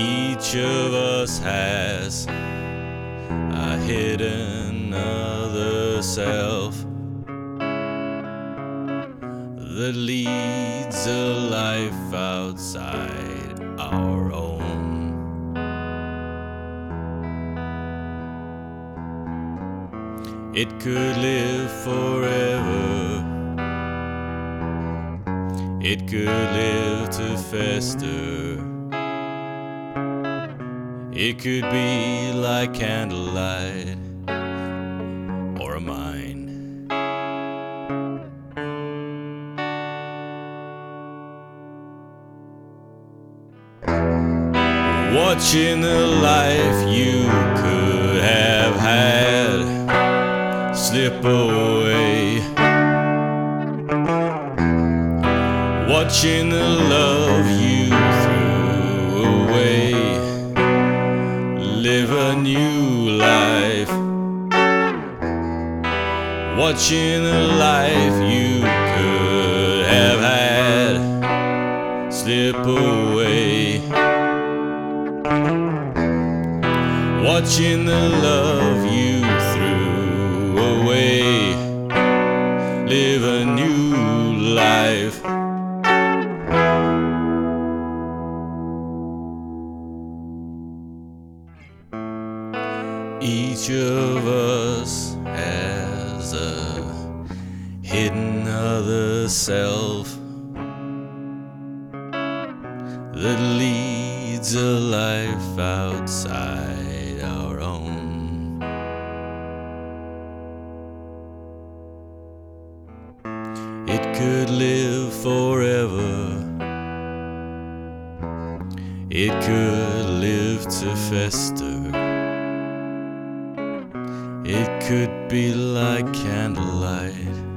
Each of us has a hidden other self that leads a life outside our own. It could live forever. It could live to fester. It could be like candlelight or a mine. Watching the life you could have had slip away. Watching the love you Watching the life you could have had slip away. Watching the love you threw away live a new life. Each of us has a hidden other self that leads a life outside our own. It could live forever. It could live to fester. Could be like candlelight